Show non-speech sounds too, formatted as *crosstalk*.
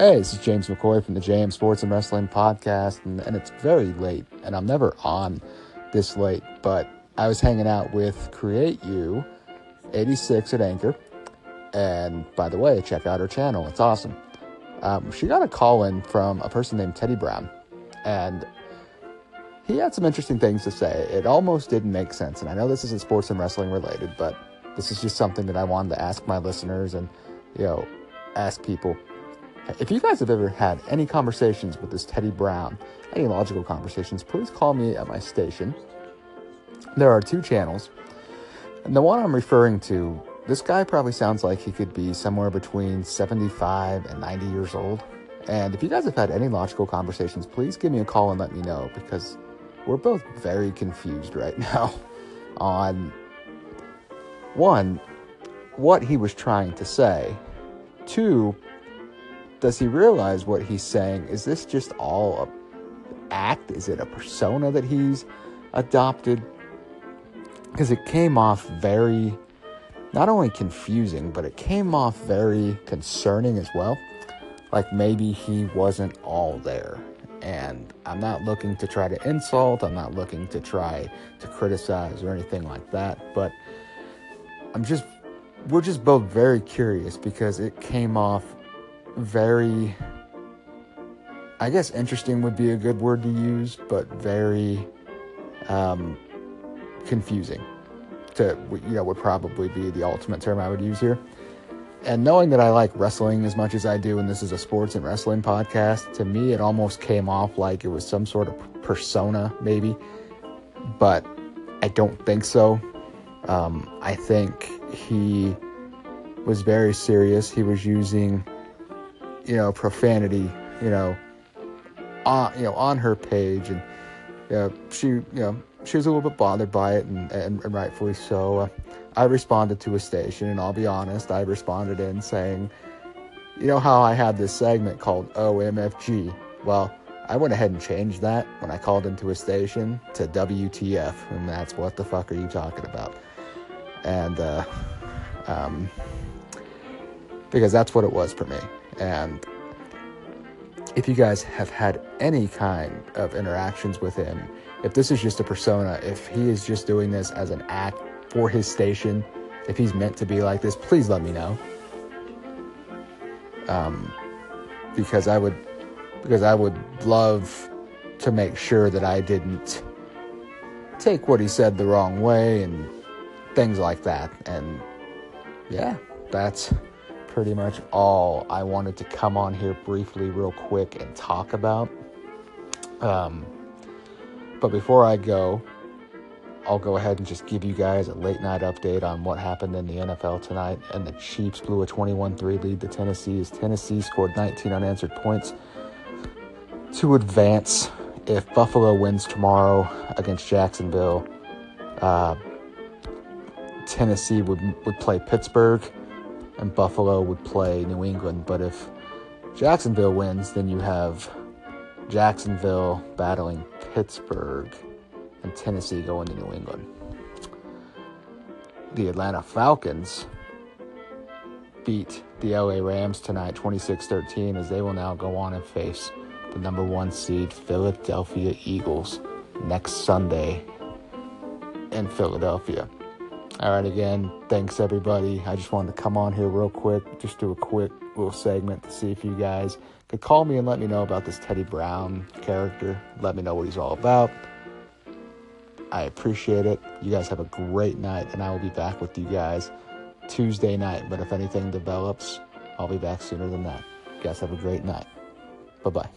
Hey, this is James McCoy from the JM Sports and Wrestling Podcast, and, and it's very late, and I'm never on this late, but I was hanging out with Create You 86 at Anchor, and by the way, check out her channel, it's awesome. Um, she got a call in from a person named Teddy Brown, and he had some interesting things to say. It almost didn't make sense, and I know this isn't sports and wrestling related, but this is just something that I wanted to ask my listeners and, you know, ask people. If you guys have ever had any conversations with this Teddy Brown, any logical conversations, please call me at my station. There are two channels. And the one I'm referring to, this guy probably sounds like he could be somewhere between 75 and 90 years old. And if you guys have had any logical conversations, please give me a call and let me know because we're both very confused right *laughs* now on one, what he was trying to say, two, does he realize what he's saying? Is this just all a act? Is it a persona that he's adopted? Because it came off very, not only confusing, but it came off very concerning as well. Like maybe he wasn't all there. And I'm not looking to try to insult, I'm not looking to try to criticize or anything like that, but I'm just, we're just both very curious because it came off very I guess interesting would be a good word to use, but very um, confusing. To you know would probably be the ultimate term I would use here. And knowing that I like wrestling as much as I do, and this is a sports and wrestling podcast, to me it almost came off like it was some sort of persona, maybe. But I don't think so. Um, I think he was very serious. He was using you know, profanity, you know, on you know on her page, and you know, she you know she was a little bit bothered by it, and and, and rightfully so. Uh, I responded to a station, and I'll be honest, I responded in saying, you know how I had this segment called OMFG. Well, I went ahead and changed that when I called into a station to WTF, and that's what the fuck are you talking about? And uh, um, because that's what it was for me. And if you guys have had any kind of interactions with him, if this is just a persona, if he is just doing this as an act for his station, if he's meant to be like this, please let me know. Um, because I would, because I would love to make sure that I didn't take what he said the wrong way and things like that. And yeah, that's pretty much all I wanted to come on here briefly, real quick, and talk about. Um, but before I go, I'll go ahead and just give you guys a late night update on what happened in the NFL tonight. And the Chiefs blew a 21 3 lead to Tennessee as Tennessee scored 19 unanswered points to advance. If Buffalo wins tomorrow against Jacksonville, uh, Tennessee would, would play Pittsburgh and Buffalo would play New England. But if Jacksonville wins, then you have Jacksonville battling Pittsburgh and Tennessee going to New England. The Atlanta Falcons beat the LA Rams tonight 26 13 as they will now go on and face the number one seed Philadelphia Eagles next Sunday in Philadelphia. All right, again, thanks everybody. I just wanted to come on here real quick, just do a quick little segment to see if you guys could call me and let me know about this Teddy Brown character. Let me know what he's all about. I appreciate it. You guys have a great night, and I will be back with you guys Tuesday night. But if anything develops, I'll be back sooner than that. You guys have a great night. Bye bye.